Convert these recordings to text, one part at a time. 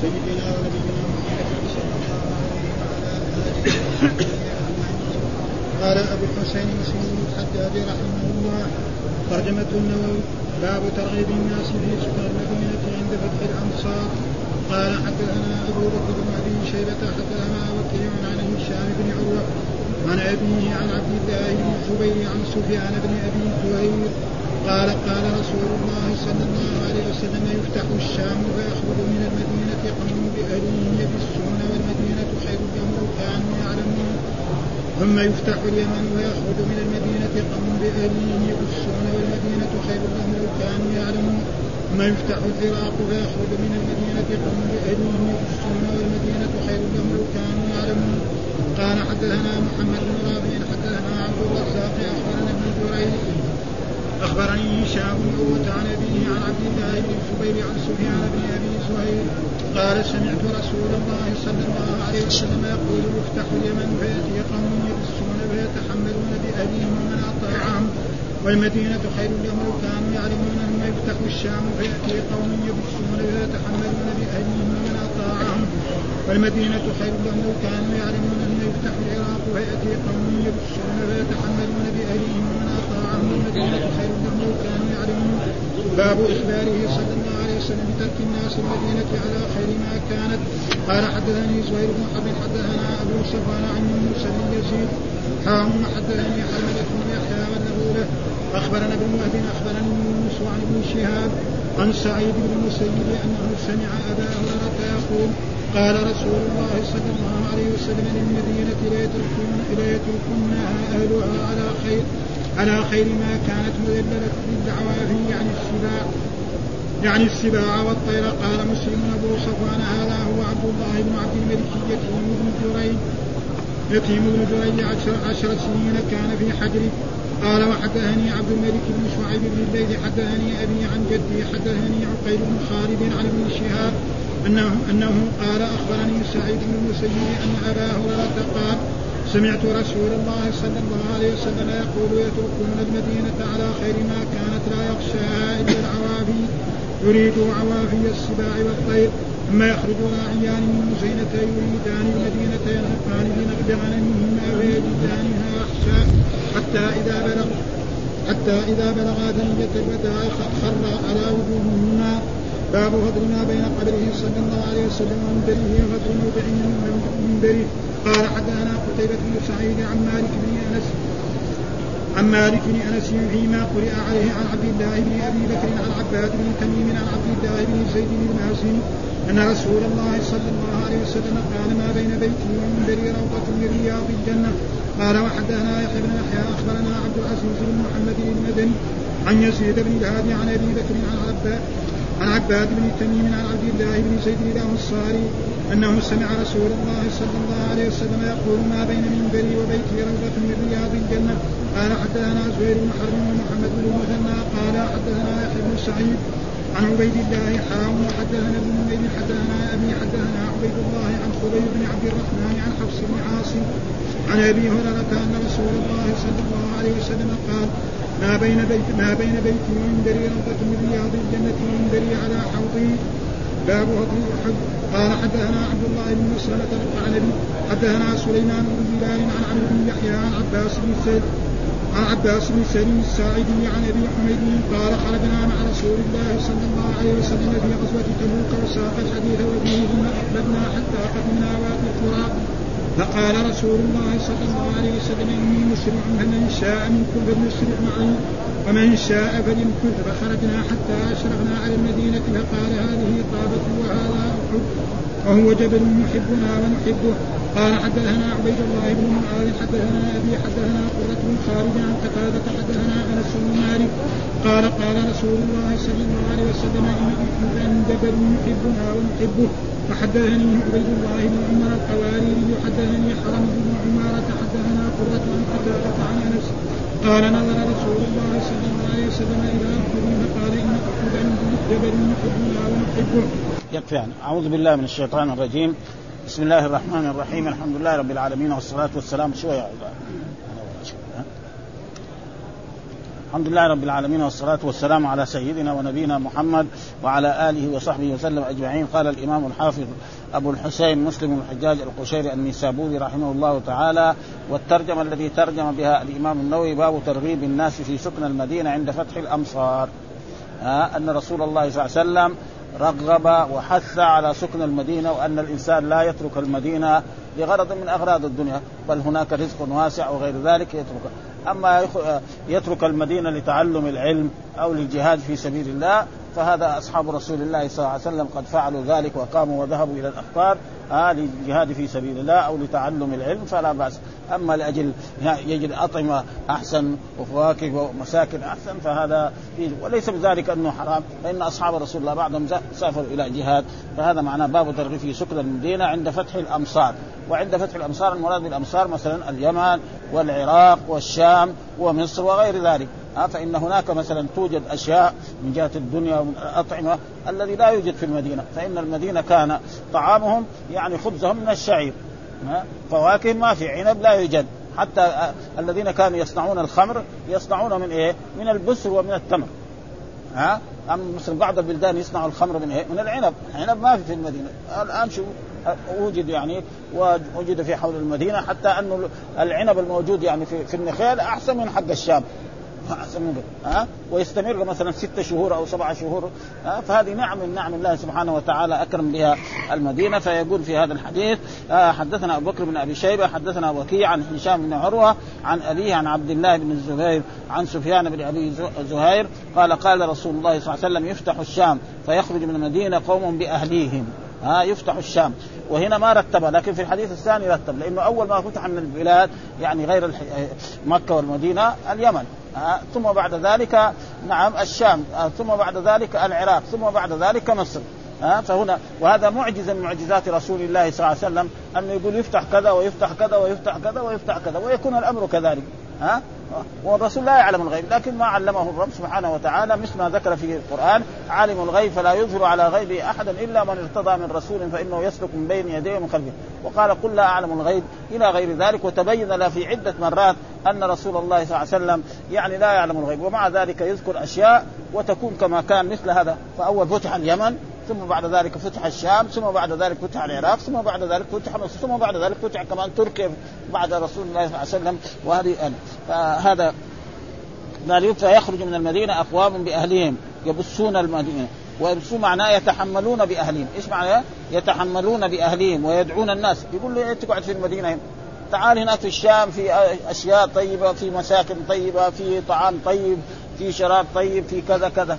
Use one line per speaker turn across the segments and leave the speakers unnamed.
سيدنا ونبينا محمد صلى الله عليه وعلى اله وصحبه قال أبو الحسين مسلم بن رحمه الله ترجمة النووي باب ترغيب الناس في سكن المدينة عند فتح الأمصار قال حدثنا أبو بكر بن أبي شيبة حدثنا وكيع عن هشام بن عروة عن أبيه عن عبد الله بن الزبير عن سفيان بن أبي كهير قال قال رسول الله صلى الله عليه وسلم يفتح الشام فيخرج من المدينة قوم بأهلهم يبسون والمدينة خير لهم لو كانوا يعلمون. ثم يفتح اليمن ويخرج من المدينة قوم بأهلهم يبسون والمدينة خير لهم لو كانوا يعلمون. ثم يفتح العراق فيخرج من المدينة قوم بأهلهم يبسون والمدينة خير لهم لو كانوا يعلمون. قال حدثنا محمد بن رافع حدثنا عبد الرزاق أخبرنا ابن جريج أخبرني هشام بن عروه عن ابيه عن عبد الله بن الزبير عن سفيان بن أبي زهير قال سمعت رسول الله صلى الله عليه وسلم يقول يفتح اليمن فيأتي قوم يبسون فيتحملون باهلهم ومن أطاعهم والمدينة خير لهم لو كانوا يعلمون ثم يفتح الشام فيأتي قوم يبسون فيتحملون بأهلهم ومن أطاعهم والمدينة خير لهم لو كانوا يعلمون ثم يفتح العراق فيأتي قوم يبسون فيتحملون بأهلهم ومن أطاعهم والمدينة خير لهم لو كانوا يعلمون باب إخباره صلى الله عليه وسلم بترك الناس المدينة على خير ما كانت. قال حدثني زهير بن حرب حدثنا أبو صفوان عن موسى بن يزيد. حام حدثني حملة بن يحيى والنبوله أخبرنا ابن وهب اخبرني يونس عن ابن شهاب عن سعيد بن المسيب أنه سمع أبا هريرة يقول قال رسول الله صلى الله عليه وسلم للمدينة لا يتركنها أهلها على خير. على خير ما كانت مذلله بالدعوافي يعني السباع. يعني السباع والطير. قال مسلم أبو صفوان هذا هو عبد الله بن عبد الملك يتيم بن جريج. يتيم بن جريج عشر, عشر سنين كان في حجره. قال وحدثني عبد الملك بن شعيب بن الليل حدثني أبي عن جدي حدثني عقيل بن خالد عن ابن شهاب انه أنه قال أخبرني سعيد بن المسيب أن أبا هريرة قال سمعت رسول الله صلى الله عليه وسلم يقول يتركون المدينة على خير ما كانت لا يخشاها إلا العوافي. يريد عوافي السباع والطير. ثم يخرج راعيان من مزينة يريدان المدينة ينهقان بنقد غنمهما ويجدانها أحشاء حتى إذا بلغ حتى إذا بلغا ثنية الوداع خر على وجوههما. باب فضل ما بين قبره صلى الله عليه وسلم ومنبره وفضل موضع من منبره. قال حدثنا قتيبة بن سعيد عن مالك بن أنس عن مالك بن أنس فيما قرئ عليه عن عبد الله بن أبي بكر عن عباد بن تميم عن عبد الله بن زيد بن المازني أن رسول الله صلى الله عليه وسلم قال ما بين بيتي ومنبري روضة من رياض الجنة قال وحدثنا يحيى بن يحيى أخبرنا عبد العزيز بن محمد المدني عن يزيد بن الهادي عن أبي بكر عن عباد عن عباد بن تميم عن عبد الله بن زيد الأنصاري أنه سمع رسول الله صلى الله عليه وسلم يقول ما بين منبري وبيتي روضة من رياض الجنة؟ قال حدثنا زهير بن حرب ومحمد بن المثنى. قال حدثنا يحيى بن سعيد عن عبيد الله حام وحدثنا ابن نمير حدثنا أبي حدثنا عبيد الله عن خبيب بن عبد الرحمن عن حفص بن عاصم عن أبي هريرة أن رسول الله صلى الله عليه وسلم قال ما بين بيت ما بين بيتي ومنبري روضة من رياض الجنة ومنبري على حوضي. باب فضل احد قال حدثنا عبد الله بن مسلمة القعنبي حدثنا سليمان بن بلال عن عمرو بن يحيى عن عباس بن سيد عن عباس بن سليم الساعدي عن أبي حميد قال خرجنا مع رسول الله صلى الله عليه وسلم في غزوة تبوك وساق الحديث وبه ثم اقبلنا حتى قدمنا وادي القرى. فقال رسول الله صلى الله عليه وسلم إني مسرع فمن شاء منكم فليسرع معي ومن شاء فليمكث. فخرجنا حتى أشرفنا على المدينة فقال هذه طابة وهذا أحد. وهو جبل يحبنا ونحبه. قال حدثنا عبيد الله بن معاذ حدثنا أبي حدثنا قرة بن خالد عن قتادة حدثنا أنس بن مالك. قال قال رسول الله صلى الله عليه وسلم إن جبل يحبنا ونحبه. وحدثني عبيد الله بن عمر القواريري حدثني حرم بن عمارة حدثنا قرة عن قتادة عن أنس. قال نظر رسول الله صلى الله عليه وسلم إلى احد فقال إن احدا جبل يحبنا ونحبه.
يكفي أعوذ بالله من الشيطان الرجيم. بسم الله الرحمن الرحيم. الحمد لله رب العالمين والصلاة والسلام. شوية الحمد لله رب العالمين والصلاة والسلام على سيدنا ونبينا محمد وعلى آله وصحبه وسلم أجمعين. قال الإمام الحافظ أبو الحسين مسلم الحجاج القشيري النيسابوري رحمه الله تعالى والترجمة الذي ترجم بها الإمام النووي باب ترغيب الناس في سكن المدينة عند فتح الأمصار. آه أن رسول الله صلى الله عليه وسلم رغب وحث على سكن المدينة وأن الإنسان لا يترك المدينة لغرض من أغراض الدنيا بل هناك رزق واسع وغير ذلك يترك. أما يترك المدينة لتعلم العلم أو للجهاد في سبيل الله فهذا أصحاب رسول الله صلى الله عليه وسلم قد فعلوا ذلك وقاموا وذهبوا إلى الاخبار آه للجهاد في سبيل الله أو لتعلم العلم فلا بأس. أما لأجل يجد أطعمة أحسن وفواكه ومساكن أحسن فهذا وليس بذلك أنه حرام فإن أصحاب رسول الله بعضهم سافروا إلى جهاد فهذا معناه باب ترغيب في سكن المدينة عند فتح الأمصار. وعند فتح الأمصار المراد بالأمصار مثلا اليمن والعراق والشام ومصر وغير ذلك. فإن هناك مثلا توجد أشياء من جهة الدنيا ومن الأطعمة الذي لا يوجد في المدينة فإن المدينة كان طعامهم يعني خبزهم من الشعير فواكه ما في عنب لا يوجد حتى الذين كانوا يصنعون الخمر يصنعون من إيه؟ من البسر ومن التمر ها أم مثلا بعض البلدان يصنعوا الخمر من إيه؟ من العنب، العنب ما في في المدينة، الآن شو وجد يعني وجد في حول المدينة حتى أنه العنب الموجود يعني في, في النخيل أحسن من حق الشام ها؟ ويستمر مثلا ستة شهور أو سبعة شهور ها؟ فهذه نعم من نعم الله سبحانه وتعالى أكرم بها المدينة. فيقول في هذا الحديث حدثنا أبو بكر بن أبي شيبة حدثنا وكيع عن هشام بن عروة عن أبيه عن عبد الله بن الزبير عن سفيان بن أبي زهير قال قال رسول الله صلى الله عليه وسلم يفتح الشام فيخرج من المدينة قوم بأهليهم. ها يفتح الشام. وهنا ما رتبها لكن في الحديث الثاني رتب لأنه أول ما فتح من البلاد يعني غير مكة والمدينة اليمن. آه ثم بعد ذلك نعم الشام. آه ثم بعد ذلك العراق ثم بعد ذلك مصر. آه فهنا وهذا معجزه من معجزات رسول الله صلى الله عليه وسلم أنه يقول يفتح كذا ويفتح كذا ويفتح كذا ويفتح كذا ويكون الأمر كذلك. ها؟ والرسول لا يعلم الغيب لكن ما علمه الرب سبحانه وتعالى مثل ما ذكر في القرآن عالم الغيب فلا يظهر على غيبه أحدا إلا من ارتضى من رسول فإنه يسلك من بين يديه ومن خلفه. وقال قل لا أعلم الغيب إلى غير ذلك وتبين له في عدة مرات أن رسول الله صلى الله عليه وسلم يعني لا يعلم الغيب ومع ذلك يذكر أشياء وتكون كما كان مثل هذا. فأول فتح اليمن ثم بعد ذلك فتح الشام ثم بعد ذلك فتح العراق ثم بعد ذلك فتح مصر ثم بعد ذلك فتح كمان تركيا بعد رسول الله صلى الله عليه وسلم وهذه فهذا قال فيخرج من المدينة أقوام بأهلهم يبصون المدينة ويبصون معناه يتحملون بأهلهم، إيش معناه؟ يتحملون بأهلهم ويدعون الناس، يقول له تقعد في المدينة هنا. تعال هناك في الشام في أشياء طيبة في مساكن طيبة في طعام طيب في شراب طيب في كذا كذا.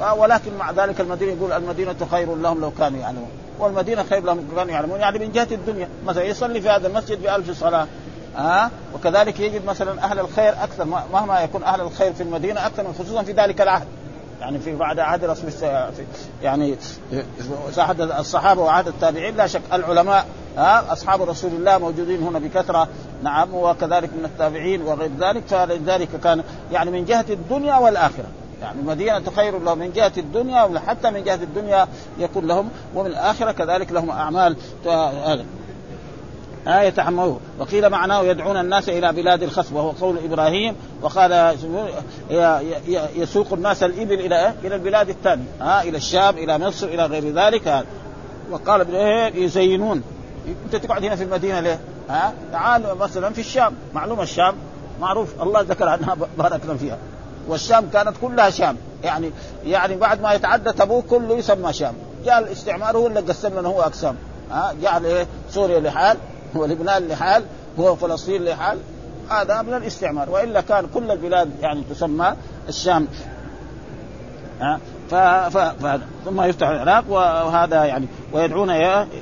أه؟ ولكن مع ذلك المدينة يقول المدينة خير لهم لو كانوا يعلمون. والمدينة خير لهم لو كانوا يعلمون. يعني من جهة الدنيا. مثلا يصلي في هذا المسجد بألف صلاة. ها؟ أه؟ وكذلك يجد مثلا أهل الخير أكثر. مهما يكون أهل الخير في المدينة أكثر من خصوصا في ذلك العهد. يعني في بعد عهد الرسول يعني عهد الصحابة وعهد التابعين لا شك العلماء ها؟ أصحاب رسول الله موجودين هنا بكثرة. نعم وكذلك من التابعين وغير ذلك. فلذلك كان يعني من جهة الدنيا والآخرة. يعني مدينة خير لهم من جهة الدنيا وحتى من جهة الدنيا يكون لهم ومن الآخرة كذلك لهم أعمال. هذا آه يتحملوه وقيل معناه يدعون الناس إلى بلاد الخصب وهو قول إبراهيم. وقال يسوق الناس الإبل إلى إلى البلاد الثانية. آه إلى الشام إلى مصر إلى غير ذلك. وقال يزينون. أنت تقعد هنا في المدينة ليه؟ ها؟ تعال مثلا في الشام. معلومة الشام معروف. الله ذكر عنها باركنا فيها. والشام كانت كلها شام. يعني يعني بعد ما يتعدى تبوك كله يسمى شام. جاء الاستعمار هو اللي قسم لنا هو أقسام. ها؟ جعل إيه سوريا لحال ولبنان لحال وفلسطين لحال. هذا من الاستعمار. وإلا كان كل البلاد يعني تسمى الشام. ها؟ ف... ف... ف... ثم يفتح العراق وهذا يعني ويدعون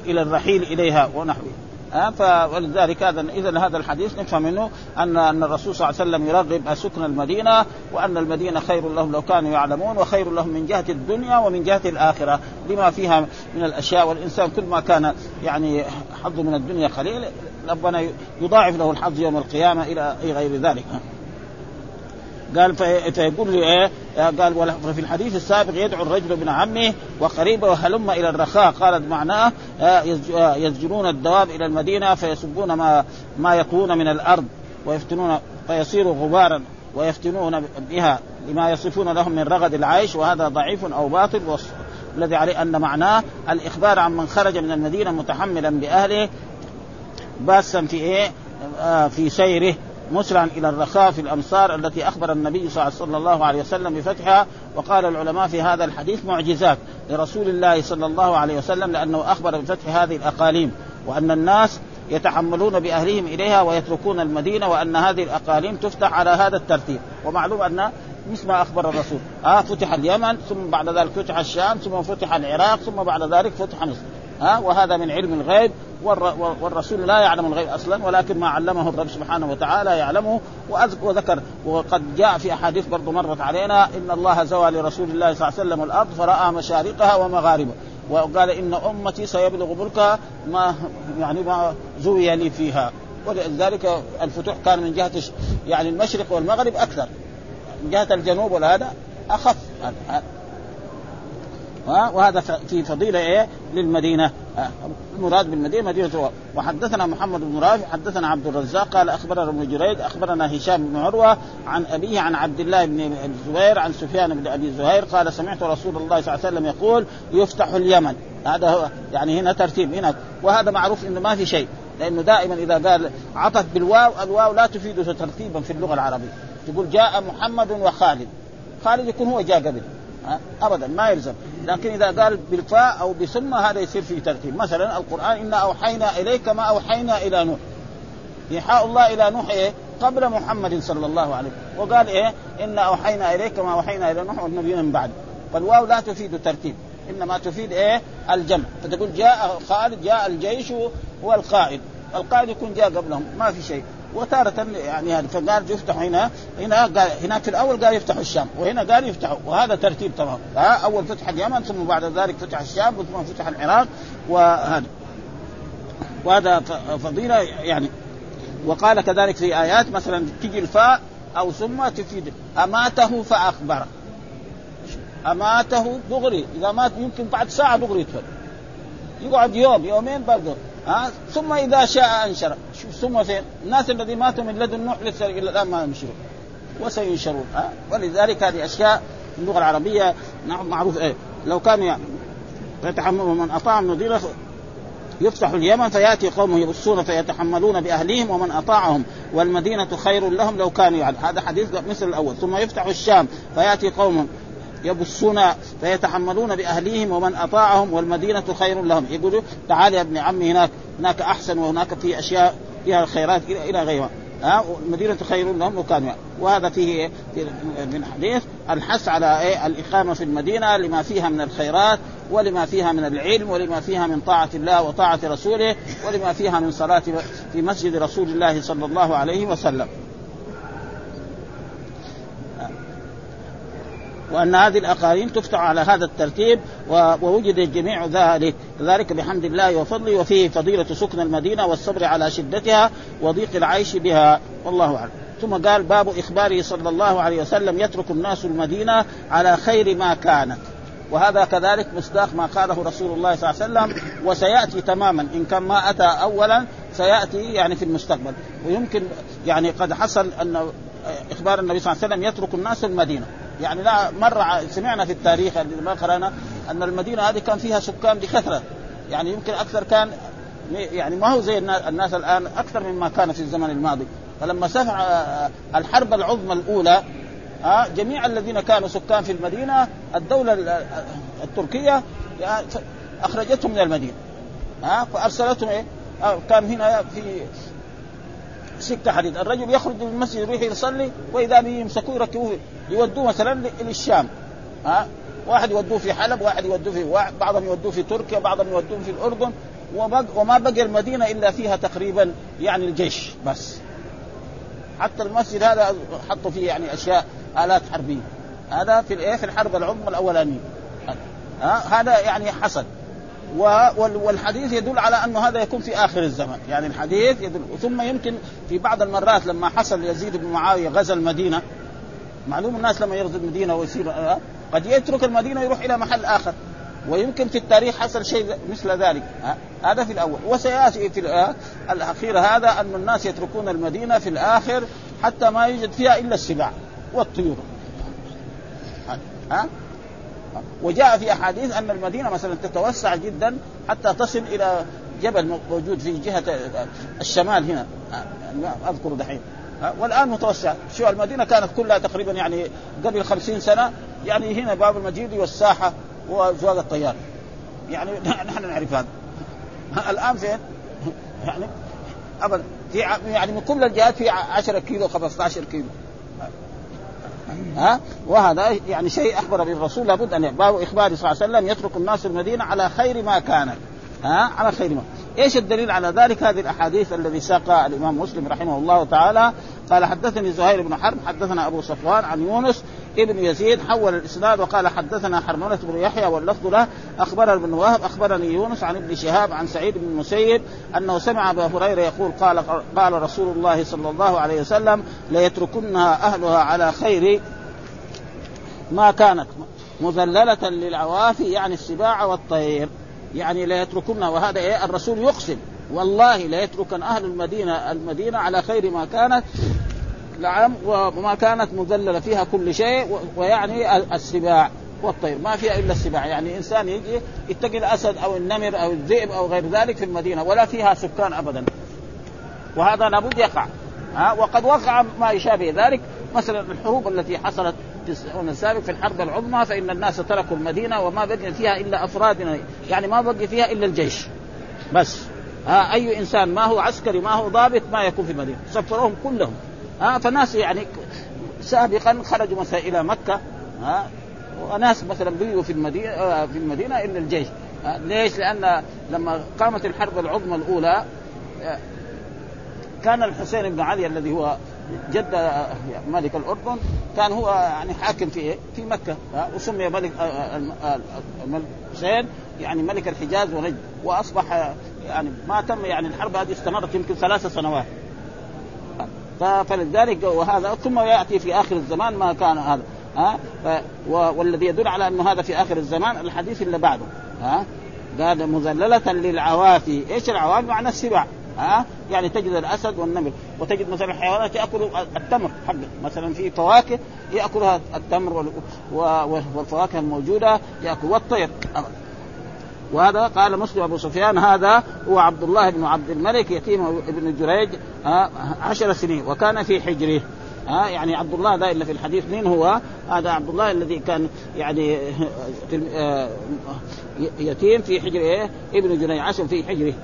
إلى الرحيل إليها ونحوه. فلذلك هذا اذا هذا الحديث نفهم منه ان أن الرسول صلى الله عليه وسلم يرغب سكن المدينة وأن المدينة خير لهم لو كانوا يعلمون وخير لهم من جهة الدنيا ومن جهة الآخرة لما فيها من الأشياء. والإنسان كل ما كان يعني حظه من الدنيا قليل ربنا يضاعف له الحظ يوم القيامة إلى غير ذلك. قال فيقول له إيه قال وفي الحديث السابق يدعو الرجل ابن عمه وقريبه وهلم إلى الرخاء قالت معناه يزجرون الدواب إلى المدينة فيسبون ما ما يقوون من الأرض ويفتنون فيصير غبارا ويفتنون بها لما يصفون لهم من رغد العيش وهذا ضعيف أو باطل الذي عليه أن معناه الإخبار عن من خرج من المدينة متحملا بأهله باسا في إيه؟ آه في سيره مسرعا إلى الرخاء في الأمصار التي أخبر النبي صلى الله عليه وسلم بفتحها وقال العلماء في هذا الحديث معجزات لرسول الله صلى الله عليه وسلم لأنه أخبر بفتح هذه الأقاليم وأن الناس يتحملون بأهلهم إليها ويتركون المدينة وأن هذه الأقاليم تفتح على هذا الترتيب. ومعلوم أن مثل ما أخبر الرسول آه فتح اليمن ثم بعد ذلك فتح الشام ثم فتح العراق ثم بعد ذلك فتح مصر. ها؟ وهذا من علم الغيب والرسول لا يعلم الغيب أصلا ولكن ما علمه الرب سبحانه وتعالى يعلمه. وذكر وقد جاء في أحاديث برضو مرت علينا إن الله زوى لرسول الله صلى الله عليه وسلم الأرض فرأى مشارقها ومغاربها. وقال إن أمتي سيبلغ ملكها ما يعني ما زوي لي فيها. ولذلك الفتوح كان من جهة يعني المشرق والمغرب أكثر. من جهة الجنوب وهذا أخف. وهذا في فضيلة إيه؟ للمدينة. المراد بالمدينة مدينة وحدثنا محمد بن رافع حدثنا عبد الرزاق قال أخبرنا ابن جريج أخبرنا هشام بن عروة عن أبيه عن عبد الله بن الزبير عن سفيان بن أبي زهير قال سمعت رسول الله صلى الله عليه وسلم يقول يفتح اليمن هذا هو يعني هنا ترتيب هنا. وهذا معروف إنه ما في شيء لأنه دائما إذا قال عطف بالواو الواو لا تفيد ترتيبا في اللغة العربية. تقول جاء محمد وخالد. خالد يكون هو جاء قبل. ابدا ما يلزم. لكن إذا قال بالفاء أو بسمة هذا يصير في ترتيب. مثلا القرآن إنا أوحينا إليك ما أوحينا إلى نوح. إيحاء الله إلى نوح إيه؟ قبل محمد صلى الله عليه وسلم. وقال إيه؟ إنا أوحينا إليك ما أوحينا إلى نوح والنبيين من بعد. فالواو لا تفيد ترتيب إنما تفيد إيه؟ الجمع. فتقول جاء خالد جاء الجيش هو القائد. القائد يكون جاء قبلهم. ما في شيء. وتارة يعني فقال يفتح هنا هنا قال هناك في الأول قال يفتح الشام وهنا قال يفتح وهذا ترتيب تمام أول فتح اليمن ثم بعد ذلك فتح الشام ثم فتح العراق وهذا. وهذا فضيلة يعني وقال كذلك في آيات مثلا تجي الفاء أو ثم تفيد أماته فأخبره أماته دغري إذا مات يمكن بعد ساعة دغري يدخل. يقعد يوم يومين برضه ها؟ ثم إذا شاء أنشر. ثم فين الناس الذي ماتوا من لدن نوح لسه إلى الآن ما ينشرون. وسينشرون ها؟ ولذلك هذه أشياء في اللغة العربية نعم معروف إيه لو كانوا يعني يتحملون من أطاع النذير يفتح اليمن فيأتي قوم يبصون فيتحملون بأهليهم ومن أطاعهم. والمدينة خير لهم لو كانوا يعني هذا حديث مثل الأول. ثم يفتح الشام فيأتي قوم يبصون فيتحملون بأهليهم ومن أطاعهم والمدينة خير لهم. يقولوا تعال يا ابن عمي هناك هناك أحسن وهناك في أشياء فيها الخيرات إلى غيرها. ها المدينة خير لهم وكانوا. وهذا فيه من الحديث الحث على إيه؟ الإقامة في المدينة لما فيها من الخيرات ولما فيها من العلم ولما فيها من طاعة الله وطاعة رسوله ولما فيها من صلاة في مسجد رسول الله صلى الله عليه وسلم. وأن هذه الاقاليم تفتح على هذا الترتيب ووجد جميع ذلك. ذلك بحمد الله وفضله وفيه فضيلة سكن المدينة والصبر على شدتها وضيق العيش بها. والله أعلم. ثم قال باب إخباره صلى الله عليه وسلم يترك الناس المدينة على خير ما كانت وهذا كذلك مصداق ما قاله رسول الله صلى الله عليه وسلم وسيأتي تماما. إن كان ما أتى أولا سيأتي يعني في المستقبل. ويمكن يعني قد حصل أن إخبار النبي صلى الله عليه وسلم يترك الناس المدينة. يعني لا مرة سمعنا في التاريخ ما قرأنا أن المدينة هذه كان فيها سكان بكثرة. يعني يمكن أكثر كان يعني ما هو زي الناس الآن أكثر مما كان في الزمن الماضي. فلما سفع الحرب العظمى الأولى جميع الذين كانوا سكان في المدينة الدولة التركية أخرجتهم من المدينة. فأرسلتهم إيه؟ كان هنا في سكه حديد. الرجل يخرج من المسجد يروح يصلي وإذا به يمسكوه يركبوه يودوه مثلا للشام. ها؟ واحد يودوه في حلب واحد يودوه في واحد بعضهم يودوه في تركيا بعضهم يودوه في الأردن. وما بقي المدينة إلا فيها تقريبا يعني الجيش بس. حتى المسجد هذا حطوا فيه يعني أشياء آلات حربية. هذا في الإيه؟ في الحرب العظمى الأولانية. هذا يعني حصل. والحديث يدل على أنه هذا يكون في آخر الزمن، يعني الحديث يدل ثم يمكن في بعض المرات لما حصل يزيد بن معاوية غزا المدينة معلوم الناس لما يغزو المدينة ويصير آه، قد يترك المدينة ويروح إلى محل آخر. ويمكن في التاريخ حصل شيء مثل ذلك. هذا في الأول. وسيأتي في آه، الأخير هذا أن الناس يتركون المدينة في الآخر حتى ما يوجد فيها إلا السباع والطيور. ها وجاء في أحاديث أن المدينة مثلا تتوسع جدا حتى تصل إلى جبل موجود في جهة الشمال هنا. أذكر دحين. والآن متوسع. شو المدينة كانت كلها تقريبا يعني قبل خمسين سنة. يعني هنا باب المجيد والساحة وزواج الطيار. يعني نحن نعرف هذا. الآن فين؟ يعني ابدا. في يعني من كل الجهات في 10 كيلو 15 كيلو. ها؟ وهذا يعني شيء أخبر به الرسول لابد أن باب اخباره صلى الله عليه وسلم يترك الناس المدينة على خير ما كانت. ها؟ على خير ما. إيش الدليل على ذلك؟ هذه الأحاديث الذي ساقها الإمام مسلم رحمه الله تعالى. قال حدثني زهير بن حرب حدثنا أبو صفوان عن يونس ابن يزيد حول الإسناد وقال حدثنا حرملة بن يحيى واللفظ له أخبرنا ابن وهب أخبرني يونس عن ابن شهاب عن سعيد بن المسيب أنه سمع أبا هريرة يقول قال قال رسول الله صلى الله عليه وسلم ليتركنها أهلها على خير ما كانت مذللة للعوافي يعني السباع والطير يعني ليتركنها وهذا إيه؟ الرسول يقسم. والله ليتركن أهل المدينة المدينة على خير ما كانت نعم وما كانت مذللة فيها كل شيء ويعني السباع والطير. ما فيها إلا السباع. يعني إنسان يجي يتقي الأسد أو النمر أو الذئب أو غير ذلك في المدينة ولا فيها سكان ابدا. وهذا لابد يقع. ها؟ وقد وقع ما يشابه ذلك. مثلا الحروب التي حصلت في السنة السابق في الحرب العظمى فإن الناس تركوا المدينة وما بقي فيها إلا أفراد يعني ما بقي فيها إلا الجيش. بس. ها؟ أي إنسان ما هو عسكري ما هو ضابط ما يكون في المدينة. سفروهم كلهم. ها فناس يعني سابقا خرجوا مثلا إلى مكة ها وناس مثلا بيوا في المدينة آه، في المدينة الا الجيش. ليش؟ لأن لما قامت الحرب العظمى الأولى آه، كان الحسين بن علي الذي هو جد آه، ملك الأردن كان هو يعني حاكم في في مكة وسمي ملك الحسين يعني ملك الحجاز ونجد. وأصبح يعني ما تم يعني الحرب هذه استمرت يمكن ثلاث سنوات. فلذلك وهذا ثم يأتي في آخر الزمان ما كان هذا ها؟ والذي يدل على انه هذا في آخر الزمان الحديث اللي بعده ها؟ قال مذللة للعوافي، إيش العوافي؟ معنى السباع ها؟ يعني تجد الأسد والنمر وتجد مثلا الحيوانات يأكل التمر حقه مثلا في فواكه يأكلها التمر والفواكه الموجودة يأكل والطير. وهذا قال مسلم ابو سفيان هذا هو عبد الله بن عبد الملك يتيم ابن جريج عشر سنين وكان في حجره ها يعني عبد الله ده الا في الحديث مين هو؟ هذا عبد الله الذي كان يعني آه، يتيم في حجر إيه؟ ابن جني عشر في حجره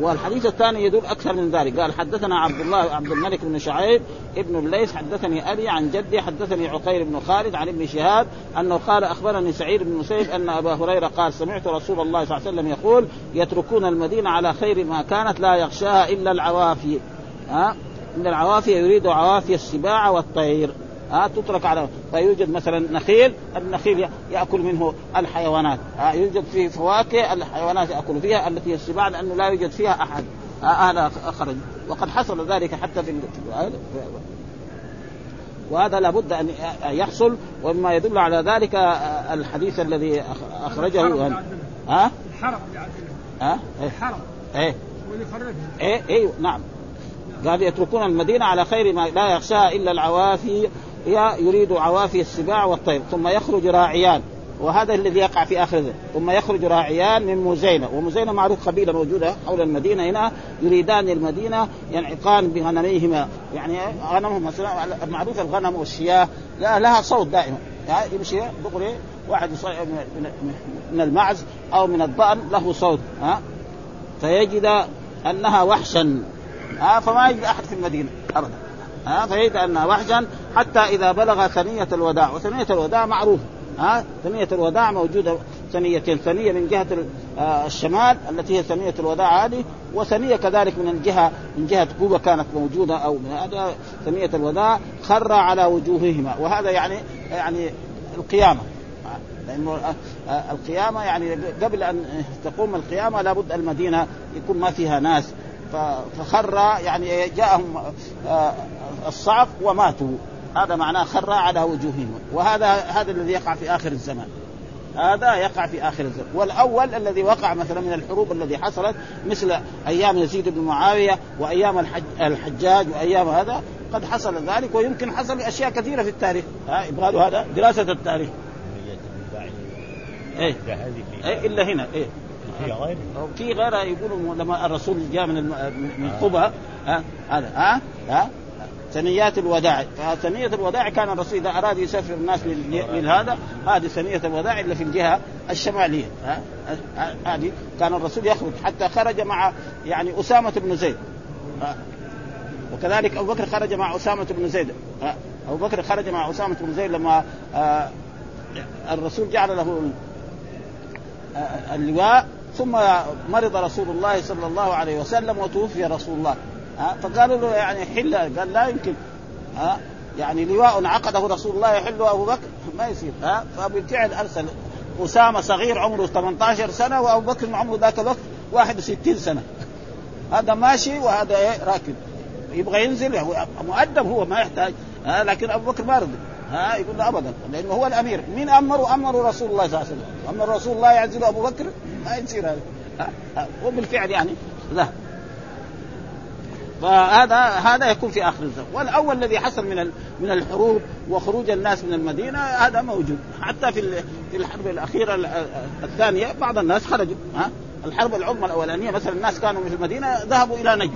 والحديث الثاني يدل أكثر من ذلك. قال حدثنا عبد الله عبد الملك بن شعيب ابن الليث حدثني أبي عن جدي حدثني عقير بن خالد عن ابن شهاب أنه قال أخبرني سعيد بن مسيب أن أبا هريرة قال سمعت رسول الله صلى الله عليه وسلم يقول يتركون المدينة على خير ما كانت لا يغشاها إلا العوافي. ها؟ إن العوافي يريد عوافي السباع والطير. ها تترك على فيوجد مثلا نخيل النخيل يأكل منه الحيوانات. ها يوجد فيه فواكه الحيوانات يأكل فيها التي هي السباع لأنه لا يوجد فيها أحد. هذا خرج وقد حصل ذلك حتى في وهذا لابد أن يحصل ومما يدل على ذلك الحديث الذي أخرجه
ها؟ الحرم
ها؟
الحرم.
إيه. إيه إيه نعم. قال يتركون المدينة على خير ما لا يخشاها إلا العوافي يريد عوافي السباع والطير ثم يخرج راعيان وهذا الذي يقع في آخر ذلك ثم يخرج راعيان من مزينه ومزينه معروف قبيلة موجودة حول المدينة هنا يريدان المدينة ينعقان بغنميهما. يعني غنمهم مثلا معروف الغنم والشياه لها صوت دائما. يعني يمشي دغري واحد من المعز أو من الضأن له صوت ها. فيجد أنها وحشا ها فما يجد أحد في المدينة ابدا. ها فيجد انها وحشا حتى إذا بلغ ثنية الوداع. وثنية الوداع معروفه ها ثنية الوداع موجودة. ثنيتين ثنية من جهة آه، الشمال التي هي ثنية الوداع هذه وثنية كذلك من الجهة من جهة كوبا كانت موجودة أو من هذا ثنية الوداع خر على وجوههما. وهذا يعني يعني القيامة. لأنه آه، آه، القيامة يعني قبل أن تقوم القيامة لابد المدينة يكون ما فيها ناس. فخر يعني جاءهم آه، الصعق وماتوا. هذا معناه خر على وجوههم. وهذا هذا الذي يقع في آخر الزمان. هذا يقع في آخر الزمان. والأول الذي وقع مثلا من الحروب الذي حصلت مثل أيام يزيد بن معاوية وأيام الحج الحجاج وأيام هذا قد حصل ذلك ويمكن حصل اشياء كثيرة في التاريخ. ها يبغى هذا دراسة التاريخ. إيه. إيه إلا هنا إيه. في غير في غيرها يقولوا لما الرسول جاء من من قبى ها هذا ها ها ثنيات الوداع. ثنية الوداع كان الرسول إذا أراد يسافر الناس لهذا هذه ثنية الوداع إلا في الجهة الشمالية هذه كان الرسول يخرج. حتى خرج مع يعني أسامة بن زيد وكذلك أبو بكر خرج مع أسامة بن زيد أبو بكر خرج مع أسامة بن زيد لما الرسول جعل له اللواء ثم مرض رسول الله صلى الله عليه وسلم وتوفي رسول الله. فقالوا له يعني حل قال لا يمكن. ها يعني لواء عقده رسول الله يحله أبو بكر. ما يصير. ها فبالفعل أرسل أسامة صغير عمره 18 سنة وأبو بكر عمره ذاك الوقت 61 سنة. هذا ماشي وهذا إيه راكب. يبغى ينزل مؤدب هو ما يحتاج. ها لكن أبو بكر ما رضي ها يقول له ابدا. لأنه هو الأمير. مين امره امره رسول الله صلى الله عليه وسلم. أمر رسول الله يعزل أبو بكر. ما يصير هذا. وبالفعل يعني لا. فهذا هذا يكون في آخر الزمن. والأول الذي حصل من من الحروب وخروج الناس من المدينة هذا موجود. حتى في في الحرب الأخيرة الثانية بعض الناس خرجوا ها. الحرب العظمى الأولانية مثلا الناس كانوا في المدينة ذهبوا إلى نجد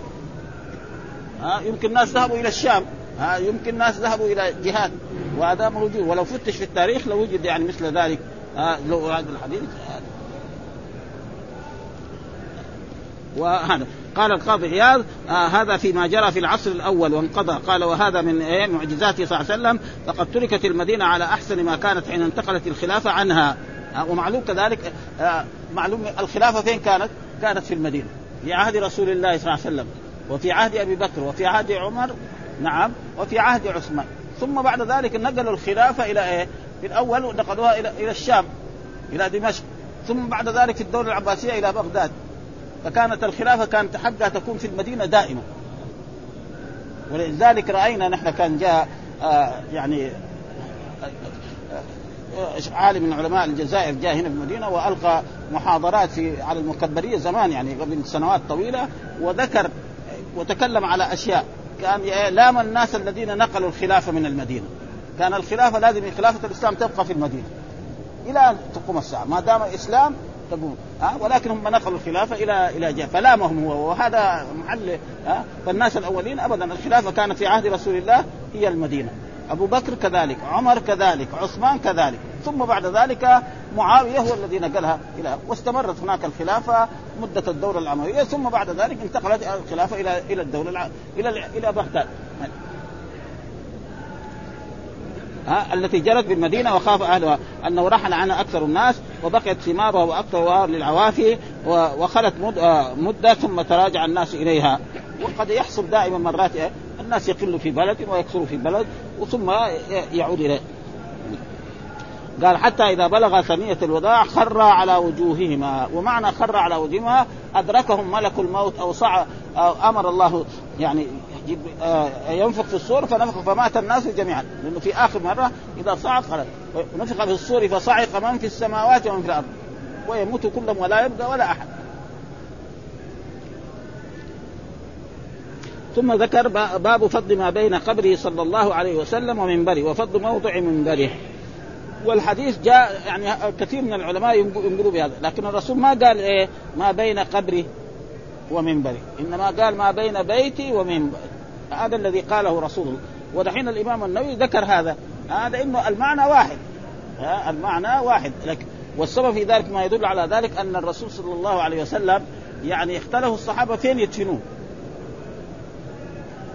ها يمكن ناس ذهبوا إلى الشام ها. يمكن ناس ذهبوا إلى جهاد وهذا موجود. ولو فتش في التاريخ لوجد يعني مثل ذلك لو هذا الحديث وهذا. قال القاضي عياض آه هذا فيما جرى في العصر الأول وانقضى. قال وهذا من إيه معجزاته صلى الله عليه وسلم. فقد تركت المدينة على أحسن ما كانت حين انتقلت الخلافة عنها. آه ومعلوم كذلك آه معلوم الخلافة فين كانت؟ كانت في المدينة في عهد رسول الله صلى الله عليه وسلم وفي عهد أبي بكر وفي عهد عمر نعم وفي عهد عثمان. ثم بعد ذلك نقلوا الخلافة إلى إيه؟ في الأول نقلوها إلى إلى الشام إلى دمشق. ثم بعد ذلك في الدولة العباسية إلى بغداد. فكانت الخلافة كانت حقها تكون في المدينة دائما. ولذلك رأينا نحن كان جاء آه يعني آه عالم من علماء الجزائر جاء هنا في المدينة وألقى محاضرات في على المكبرية زمان يعني قبل سنوات طويلة وذكر وتكلم على أشياء. كان لام الناس الذين نقلوا الخلافه من المدينة. كان الخلافه لازم خلافة الإسلام تبقى في المدينة. إلى أن تقوم الساعة. ما دام الاسلام تقول ها؟ ولكن هم نقلوا الخلافة إلى إلى جهة فلامهم هو وهذا محل ها؟ فالناس الأولين ابدا الخلافة كانت في عهد رسول الله هي المدينة. أبو بكر كذلك عمر كذلك عثمان كذلك ثم بعد ذلك معاوية هو الذي نقلها إلى واستمرت هناك الخلافة مدة الدولة الامويه ثم بعد ذلك انتقلت الخلافة إلى إلى الدولة. إلى إلى بغداد. ها التي جرت بالمدينة وخاف أهلها. أنه رحل عنها أكثر الناس وبقيت ثمارها واكثرها للعوافي وخلت مدة ثم تراجع الناس إليها. وقد يحصل دائما مرات الناس يقل في بلد ويكثر في بلد وثم يعود إليه. قال حتى إذا بلغ ثنية الوداع خر على وجوههما. ومعنى خر على وجوههما أدركهم ملك الموت أو صع أو أمر الله يعني ينفخ في الصور فنفخ فمات الناس جميعا لأنه في آخر مرة إذا صعق خلت ونفخ في الصور فصعق من في السماوات ومن في الأرض. ويموت كلهم ولا يبقى ولا أحد. ثم ذكر باب فضل ما بين قبره صلى الله عليه وسلم ومنبره وفضل موضع منبره. والحديث جاء يعني كثير من العلماء ينقلوا بهذا. لكن الرسول ما قال إيه؟ ما بين قبري ومنبري إنما قال ما بين بيتي ومنبري هذا الذي قاله رسول الله. ودحين الإمام النووي ذكر هذا. هذا إنه المعنى واحد. المعنى واحد. لكن والسبب في ذلك ما يدل على ذلك أن الرسول صلى الله عليه وسلم يعني اختلفوا الصحابة فين يدفنوه.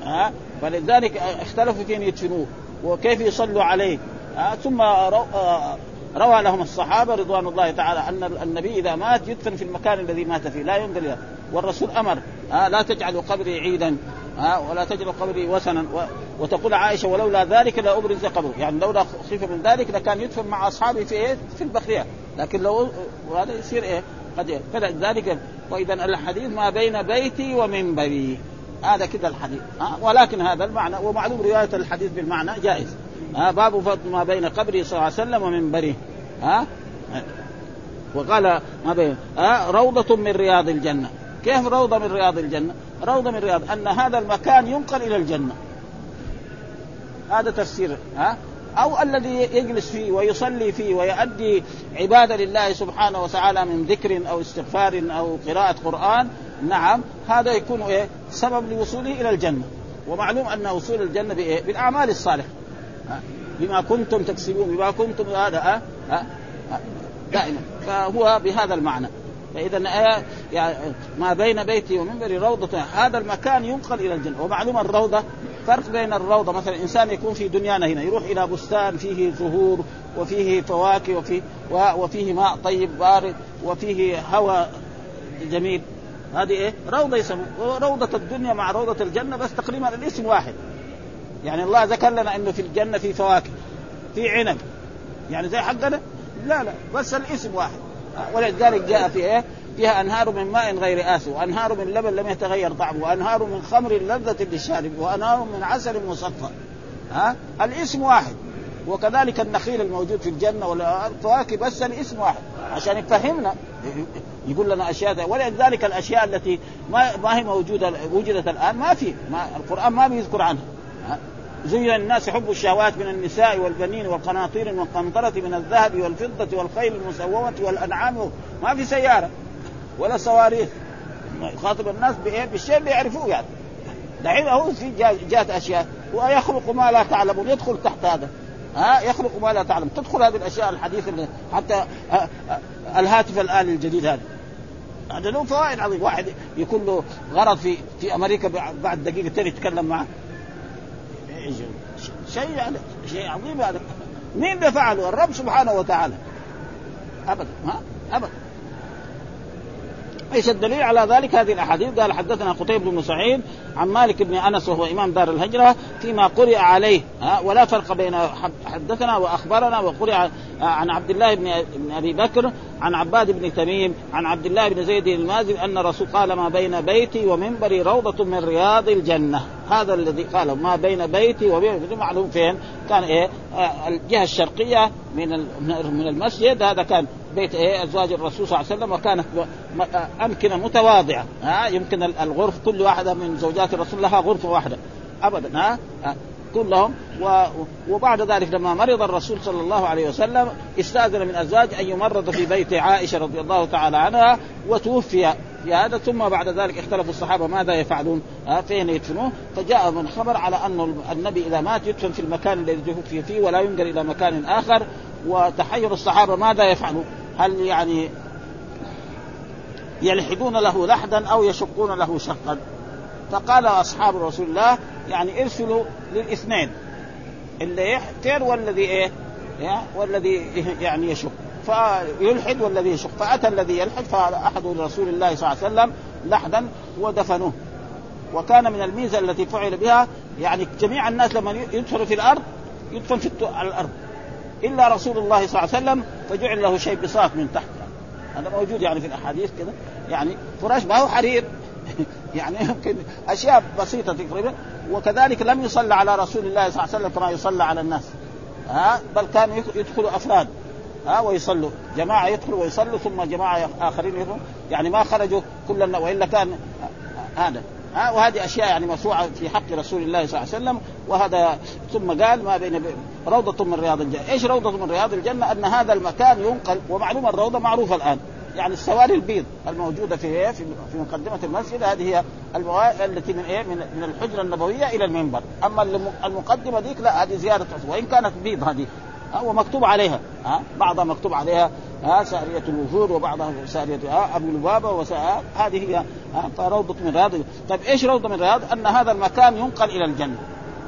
ها فلذلك اختلفوا فين يدفنوه وكيف يصلوا عليه. ها ثم روى لهم الصحابة رضوان الله تعالى أن النبي إذا مات يدفن في المكان الذي مات فيه. لا ينقل والرسول أمر. ها لا تجعلوا قبري عيدا. ها ولا تجعلوا قبري وثنا وتقول عائشة ولولا ذلك لابرز قبره. يعني لولا خيف من ذلك لكان يدفن مع أصحابه في إيه؟ في البخرية. لكن لو هذا يصير إيه؟ قد فلذلك واذا الحديث ما بين بيتي ومنبري. هذا كذا الحديث. ها ولكن هذا المعنى ومعلوم رواية الحديث بالمعنى جائز. ها باب فضل ما بين قبره صلى الله عليه وسلم ومنبره. ها؟ وقال ما بين ها روضة من رياض الجنة. كيف روضة من رياض الجنة؟ روضة من رياض أن هذا المكان ينقل إلى الجنة. هذا تفسير ها؟ أو الذي يجلس فيه ويصلي فيه ويؤدي عبادة لله سبحانه وتعالى من ذكر أو استغفار أو قراءة قرآن. نعم هذا يكون إيه؟ سبب لوصوله إلى الجنة. ومعلوم أن وصول الجنة بإيه؟ بالأعمال الصالحة. بما كنتم تكسبون بما كنتم هذا ها؟ ها؟ دائما. فهو بهذا المعنى. فإذا يعني ما بين بيتي ومنبري روضة هذا المكان ينقل إلى الجنة. ومعلوم الروضة فرق بين الروضة. مثلا إنسان يكون في دنيانا هنا يروح إلى بستان فيه زهور وفيه فواكه وفيه وفيه ماء طيب بارد وفيه هواء جميل. هذه إيه؟ روضة يسموه روضة الدنيا مع روضة الجنة بس تقريبا الاسم واحد. يعني الله ذكر لنا إنه في الجنة في فواكه في عنب. يعني زي حقنا؟ لا لا بس الاسم واحد. ولذلك جاء في إيه؟ فيها أنهار من ماء غير آسف وأنهار من لبن لم يتغير طعمه وأنهار من خمر لذة للشارب وأنهار من عسل مصفى ها؟ الاسم واحد. وكذلك النخيل الموجود في الجنة والفواكه بس الاسم واحد. عشان يفهمنا يقول لنا أشياء ولذلك الأشياء التي ما ما هي موجودة وجدت الآن ما في. ما القرآن ما بيذكر عنها. زين الناس حب الشهوات من النساء والبنين والقناطير والقنطرة من الذهب والفضة والخيل المسومة والأنعام. ما في سيارة ولا صواريخ. يخاطب الناس بإيه؟ بالشيء اللي يعرفوه يعني. دحين هو في جات أشياء. ويخلق ما لا تعلمون يدخل تحت هذا. ها؟ يخلق ما لا تعلم. تدخل هذه الأشياء الحديثة اللي حتى الهاتف الالي الجديد هذا. هذا له فوائد عظيمة. واحد يكون له غرض في في أمريكا بعد دقيقتين يتكلم معه. شيء يعني شيء عظيم هذا. مين اللي فعله؟ الرب سبحانه وتعالى. أبدا ها؟ أبدا. إيش الدليل على ذلك هذه الأحاديث. قال حدثنا قتيبة بن سعيد عن مالك بن أنس وهو إمام دار الهجرة فيما قرئ عليه ها؟ ولا فرق بين حدثنا وأخبرنا وقرئ عن عبد الله بن أبي بكر عن عباد بن تميم عن عبد الله بن زيد المازن أن الرسول قال ما بين بيتي ومنبري روضة من رياض الجنة. هذا الذي قال ما بين بيتي ومنبري معلوم فين؟ كان إيه؟ الجهة الشرقية من من المسجد. هذا كان بيت إيه؟ أزواج الرسول صلى الله عليه وسلم وكانت أمكنة متواضعة. ها؟ يمكن الغرف كل واحدة من زوجات الرسول لها غرفة واحدة. ابدا ها؟ كلهم و... وبعد ذلك لما مرض الرسول صلى الله عليه وسلم استأذن من ازواج أن يمرض في بيت عائشة رضي الله تعالى عنها وتوفي في هذا ثم بعد ذلك اختلف الصحابة ماذا يفعلون؟ ها فين يدفنوه؟ فجاء من خبر على أن النبي إذا مات يدفن في المكان الذي توفي فيه ولا ينقل إلى مكان آخر وتحير الصحابة ماذا يفعلون؟ هل يعني يلحدون له لحدا أو يشقون له شقا؟ فقال أصحاب رسول الله يعني ارسلوا للاثنين. اللي يحتر والذي إيه؟ والذي يعني يشق. فيلحد والذي يشق. فأتى الذي يلحد فاحد رسول الله صلى الله عليه وسلم لحدا ودفنوه. وكان من الميزة التي فعل بها يعني جميع الناس لما يدفنوا في الأرض يدفن في الأرض. إلا رسول الله صلى الله عليه وسلم فجعل له شيء بساط من تحت هذا موجود يعني في الأحاديث كذا يعني فراش ما هو حرير. يعني يمكن أشياء بسيطة تقريبا. وكذلك لم يصلى على رسول الله صلى الله عليه وسلم كما يصلى على الناس. ها؟ بل كانوا يدخلوا أفراد. ها؟ ويصلوا. جماعة يدخلوا ويصلوا ثم جماعة آخرين يدخلوا. يعني ما خرجوا كل وإلا كان هذا. ها؟ وهذه أشياء يعني مشروعه في حق رسول الله صلى الله عليه وسلم. وهذا ثم قال ما بين روضة من رياض الجنه، إيش روضة من رياض الجنة؟ أن هذا المكان ينقل ومعلومه الروضة معروفة الآن. يعني السواري البيض الموجودة في إيه؟ في مقدمة المسجد. هذه هي المواد التي من إيه؟ من, الحجرة النبوية إلى المنبر، أما المقدمة ذيك لا هذه زيادة وإن كانت بيض هذه ومكتوب عليها ها بعضها مكتوب عليها ها سارية الوفود وبعضها سارية ها أبو لبابة هذه هي روضة من رياض. طيب إيش روضة من رياض؟ أن هذا المكان ينقل إلى الجنة.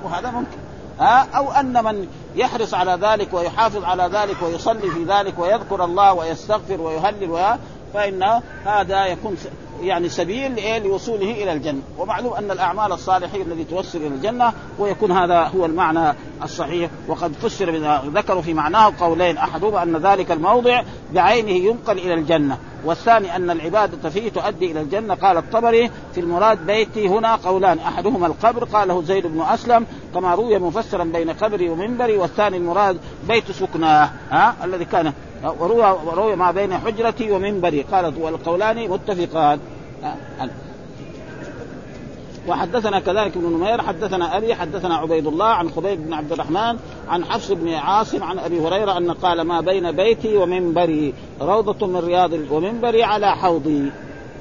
وهذا ممكن ها أو أن من يحرص على ذلك ويحافظ على ذلك ويصلي في ذلك ويذكر الله ويستغفر ويهلل فإن هذا يكون يعني سبيل لوصوله إلى الجنة. ومعلوم أن الأعمال الصالحين الذي توصل إلى الجنة ويكون هذا هو المعنى الصحيح. وقد فسر ذكروا في معناه قولين. أحدهما أن ذلك الموضع بعينه ينقل إلى الجنة. والثاني أن العبادة فيه تؤدي إلى الجنة. قال الطبري في المراد بيتي هنا قولان أحدهما القبر قاله زيد بن أسلم كما روي مفسرا بين قبري ومنبري. والثاني المراد بيت سكناه ها الذي كان وروي ما بين حجرتي ومنبري. قالت والقولان متفقان. وحدثنا كذلك ابن نمير حدثنا أبي حدثنا عبيد الله عن خبيب بن عبد الرحمن عن حفص بن عاصم عن أبي هريرة أن قال ما بين بيتي ومنبري روضة من رياض ومنبري على حوضي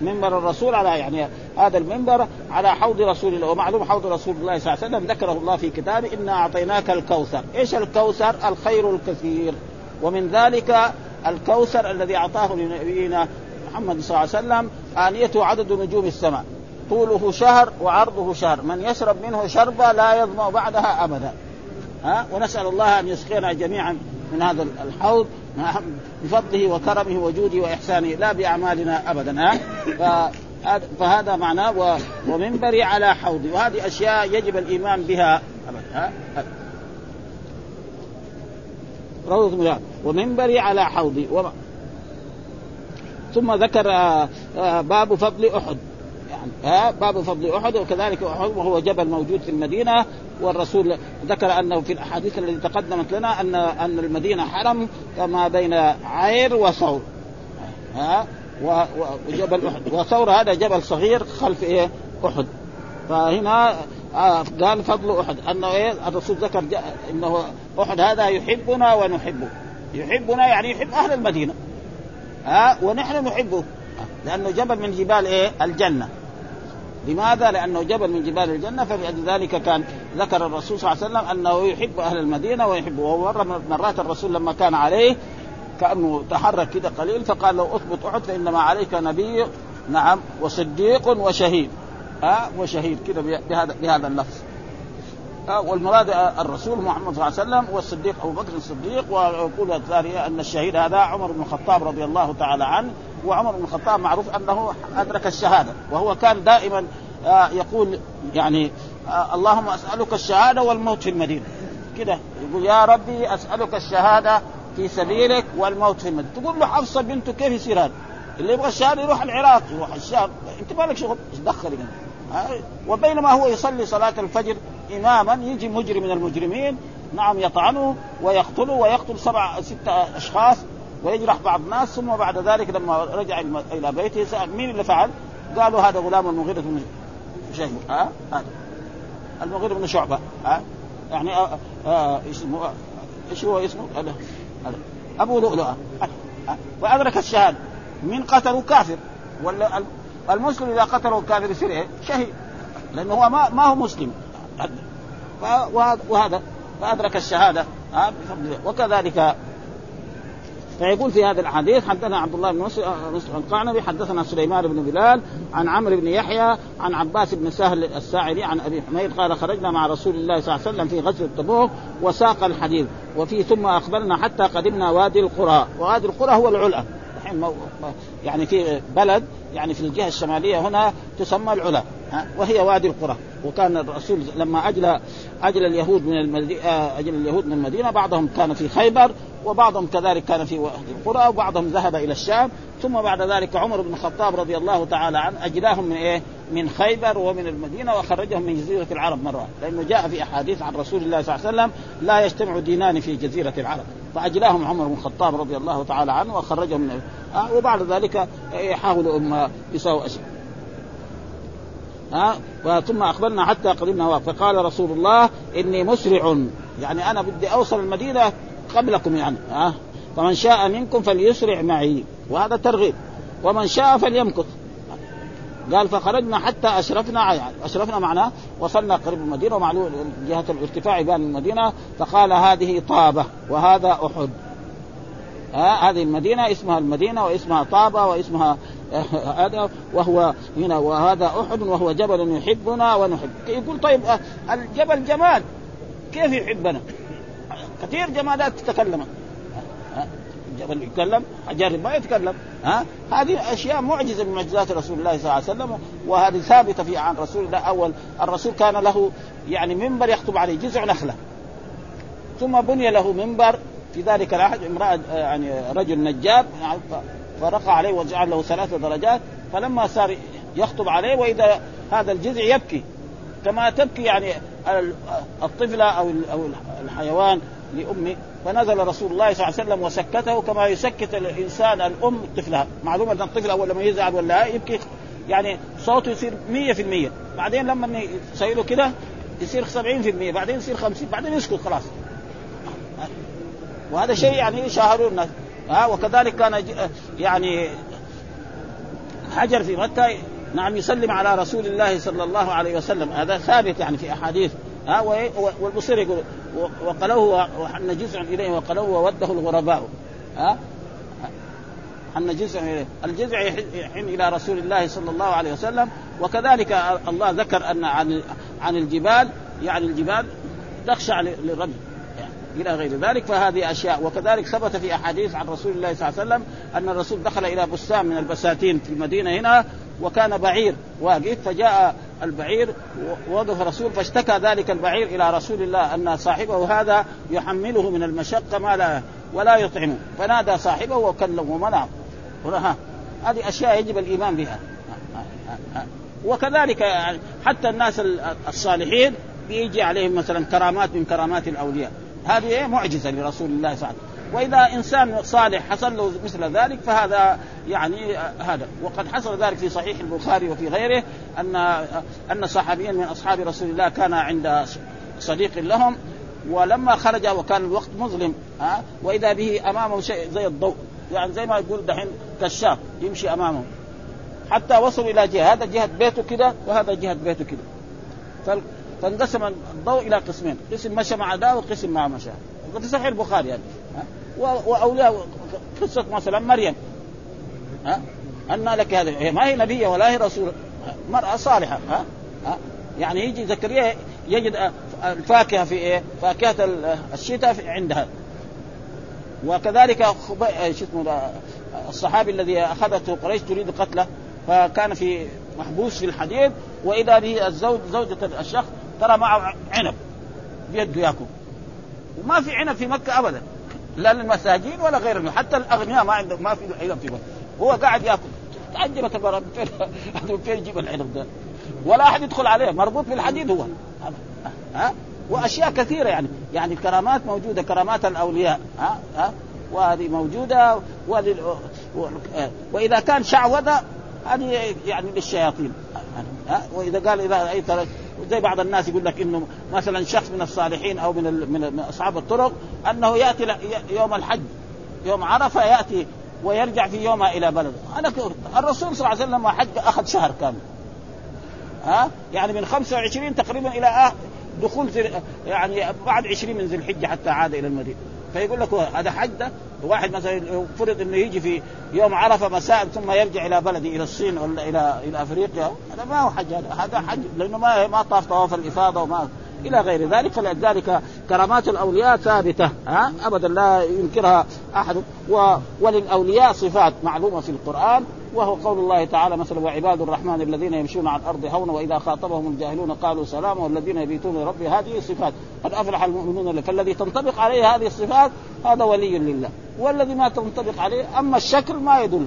منبر الرسول على يعني هذا المنبر على حوض رسول الله ومعلوم حوض رسول الله صلى الله عليه وسلم ذكره الله في كتابه إنا أعطيناك الكوثر، إيش الكوثر؟ الخير الكثير. ومن ذلك الكوثر الذي أعطاه لنبينا محمد صلى الله عليه وسلم آنيته عدد نجوم السماء. طوله شهر وعرضه شهر. من يشرب منه شربة لا يظمأ بعدها أبدا. ها؟ ونسأل الله أن يسقينا جميعا من هذا الحوض بفضله وكرمه وجوده وإحسانه لا بأعمالنا أبدا ها؟ فهذا معناه ومنبري على حوضي وهذه أشياء يجب الإيمان بها أبدا ها؟ روضة ومنبري على حوضي ثم ذكر آه، آه، باب فضل أحد. يعني باب فضل أحد وكذلك أحد وهو جبل موجود في المدينة والرسول ذكر أنه في الأحاديث التي تقدمت لنا أن أن المدينة حرم كما بين عير وثور ها وجبل أحد. وثور هذا جبل صغير خلف إيه؟ أحد. فهنا آه قال فضل أحد. انه إيه؟ الرسول ذكر إنه أحد هذا يحبنا ونحبه. يحبنا يعني يحب أهل المدينة ها ونحن نحبه. لأنه جبل من جبال إيه؟ الجنة. لماذا؟ لأنه جبل من جبال الجنة فلذلك كان ذكر الرسول صلى الله عليه وسلم أنه يحب أهل المدينة ويحبه ومره مرات الرسول لما كان عليه كأنه تحرك كده قليل فقال لو اثبت أحد فإنما عليك نبي نعم وصديق وشهيد. ها وشهيد كده بهذا بهذا اللفظ. والمراد الرسول محمد صلى الله عليه وسلم والصديق أبو بكر الصديق ويقول الثانية أن الشهيد هذا عمر بن الخطاب رضي الله تعالى عنه وعمر بن الخطاب معروف أنه أدرك الشهادة وهو كان دائما آه، يقول يعني آه، اللهم أسألك الشهادة والموت في المدينة. كده يقول يا ربي أسألك الشهادة في سبيلك والموت في المدينة. تقول له حفصة بنته كيف يصير هذا؟ اللي يبغى الشهادة يروح العراق يروح الشام. أنت مالك شغل؟ إيش دخلك وبينما هو يصلي صلاة الفجر اماما يجي مجرم من المجرمين نعم يطعنه ويقتله ويقتل سبع ستة أشخاص. ويجرح بعض الناس ثم بعد ذلك لما رجع إلى بيته سأل مين اللي فعل؟ قالوا هذا غلام المغيرة بن شيبة. ها؟ هذا. المغيرة بن شعبة. ها؟ يعني آه آه اسمه إيش هو اسمه؟ هذا أبو لؤلؤة. وأدرك الشهاده من قتلوا؟ كافر. ولا المسلم إذا قتله الكافر يصير إيه؟ شهيد. لأنه هو ما, ما هو مسلم. وهذا فأدرك الشهادة. وكذلك فيقول في هذا الحديث حدثنا عبد الله بن مسلم القعنبي حدثنا سليمان بن بلال عن عمرو بن يحيى عن عباس بن سهل الساعدي عن أبي حميد قال خرجنا مع رسول الله صلى الله عليه وسلم في غزوة تبوك وساق الحديث وفي ثم اقبلنا حتى قدمنا وادي القرى وادي القرى هو العلا. يعني في بلد يعني في الجهة الشمالية هنا تسمى العلا وهي وادي القرى. وكان الرسول لما أجل أجل اليهود من المدينة آه، أجل اليهود من المدينة بعضهم كان في خيبر وبعضهم كذلك كان في وادي القرى وبعضهم ذهب إلى الشام. ثم بعد ذلك عمر بن الخطاب رضي الله تعالى عنه اجلاهم من إيه؟ من خيبر ومن المدينة وخرجهم من جزيرة العرب مرة لأنه جاء في أحاديث عن رسول الله صلى الله عليه وسلم لا يجتمع دينان في جزيرة العرب. فاجلاهم عمر بن الخطاب رضي الله تعالى عنه وخرجهم من آه وبعد ذلك يحاولوا هم يساووا أشياء. ها؟ ثم اقبلنا حتى قدمنا فقال رسول الله إني مسرع يعني أنا بدي أوصل المدينة قبلكم يعني ها؟ فمن شاء منكم فليسرع معي. وهذا ترغيب. ومن شاء فليمكث. قال فخرجنا حتى أشرفنا يعني أشرفنا معناه وصلنا قريب المدينة ومعلوم جهة الارتفاع بين المدينة فقال هذه طابة وهذا أحد. ها؟ هذه المدينة اسمها المدينة واسمها طابة واسمها هذا وهو هنا وهذا أحد وهو جبل يحبنا ونحب. يقول طيب آه، الجبل جمال كيف يحبنا؟ كثير جمالات تتكلم. الجبل يتكلم الجرب ما يتكلم. ها؟ هذه أشياء معجزة من معجزات رسول الله صلى الله عليه وسلم وهذه ثابتة في عن رسول الله اول الرسول كان له يعني منبر يخطب عليه جزع نخلة. ثم بني له منبر في ذلك العهد امرأة يعني رجل نجاب فرقى عليه وجعل له ثلاث درجات. فلما صار يخطب عليه وإذا هذا الجذع يبكي. كما تبكي يعني الطفلة أو الحيوان لامه فنزل رسول الله صلى الله عليه وسلم وسكته كما يسكت الإنسان الأم طفلها معلومة أن الطفل أول لما يزعل ولا يبكي يعني صوته يصير 100% بعدين لما يسوي كده يصير 70% بعدين يصير 50 بعدين يسكت خلاص. وهذا شيء يعني شاهدوا الناس ها وكذلك كان يعني حجر في مكة نعم يسلم على رسول الله صلى الله عليه وسلم. هذا ثابت يعني في أحاديث. ها والبصير يقول وقلوه وحن جزع إليه وقلوه ووده الغرباء. ها؟ حن جزع إليه. الجزع يحن إلى رسول الله صلى الله عليه وسلم. وكذلك الله ذكر أن عن عن الجبال يعني الجبال تخشع للرب إلى غير ذلك. فهذه أشياء. وكذلك ثبت في أحاديث عن رسول الله صلى الله عليه وسلم أن الرسول دخل إلى بستان من البساتين في المدينة هنا وكان بعير واقف فجاء البعير ووقف الرسول فاشتكى ذلك البعير إلى رسول الله أن صاحبه هذا يحمله من المشقة ما لا ولا يطعمه. فنادى صاحبه وكلمه ومنعه هذه أشياء يجب الإيمان بها. وكذلك حتى الناس الصالحين بيجي عليهم مثلا كرامات من كرامات الأولياء. هذه معجزة لرسول الله صلى الله عليه وسلم. وإذا إنسان صالح حصل له مثل ذلك فهذا يعني هذا. وقد حصل ذلك في صحيح البخاري وفي غيره أن أن صحابيا من أصحاب رسول الله كان عند صديق لهم ولما خرج وكان الوقت مظلم ها؟ وإذا به أمامه شيء زي الضوء يعني زي ما يقول دحين كشاف يمشي أمامه. حتى وصلوا إلى جهة هذا جهة بيته كده وهذا جهة بيته كده. فانقسم الضوء إلى قسمين قسم مشى مع ده وقسم مع مشى. صحيح البخاري يعني واولياء قصة مثلا مريم. ها؟ أن لك هذا. هي ما هي نبية ولا هي رسول. مرأة صالحة. ها, ها؟ يعني يجي زكريا يجد الفاكهة في إيه؟ فاكهة الشتاء عندها. وكذلك. شو اسمه الصحابي الذي أخذته قريش تريد قتله. فكان في محبوس في الحديد. وإذا به الزوج زوجة الشخص ترى معه عنب. بيده ياكل. وما في عنب في مكة أبدا. لا للمساجين ولا غيرهم حتى الأغنياء ما عندهم ما في عنب في مكة. هو قاعد يأكل. تعجبك المرأة من فين يجيب العنب ده؟ ولا أحد يدخل عليه. مربوط بالحديد هو. ها؟ وأشياء كثيرة يعني. يعني الكرامات موجودة. كرامات الأولياء. ها؟ ها؟ وهذه موجودة. ولل... وإذا كان شعوذة هذه يعني للشياطين. ها؟ وإذا قال إذا أي زي بعض الناس يقول لك إنه مثلا شخص من الصالحين أو من من أصحاب الطرق أنه يأتي يوم الحج يوم عرفة يأتي ويرجع في يومها إلى بلده أنا الرسول صلى الله عليه وسلم حج أخذ شهر كامل. ها؟ يعني من 25 تقريبا إلى دخول يعني بعد 20 من ذي الحجة حتى عاد إلى المدينة. فيقول لك هذا حج ده واحد مثلا فرض إنه يجي في يوم عرفة مساء ثم يرجع إلى بلده إلى الصين ولا إلى إلى أفريقيا. هذا ما هو حج هذا حج لأنه ما ما طاف طواف الإفاضة وما إلى غير ذلك. فلذلك كرامات الأولياء ثابتة ها؟ ابدا لا ينكرها أحد. وللأولياء صفات معلومة في القرآن. وهو قول الله تعالى مثلا وعباد الرحمن الذين يمشون على الأرض هونا وإذا خاطبهم الجاهلون قالوا سلاما والذين يبيتون لربي هذه صفات قد أفلح المؤمنون فالذي تنطبق عليه هذه الصفات هذا ولي لله. والذي ما تنطبق عليه أما الشكل ما يدل.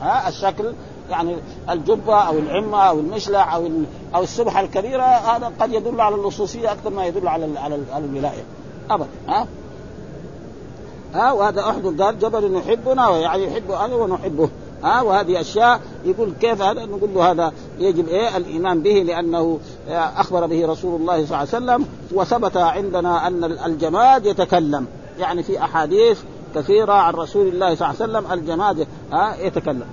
ها الشكل يعني الجبة أو العمة أو المشلع أو أو السبحه الكبيرة هذا قد يدل على اللصوصيه أكثر ما يدل على على, على الولاية. ابدا. ها؟ ها وهذا أحد قال جبل يحبنا يعني يحب أنا ونحبه. ها وهذه أشياء يقول كيف هذا؟ نقول له هذا يجب إيه؟ الإيمان به لأنه أخبر به رسول الله صلى الله عليه وسلم وثبت عندنا أن الجماد يتكلم. يعني في أحاديث كثيرة عن رسول الله صلى الله عليه وسلم الجماد يتكلم.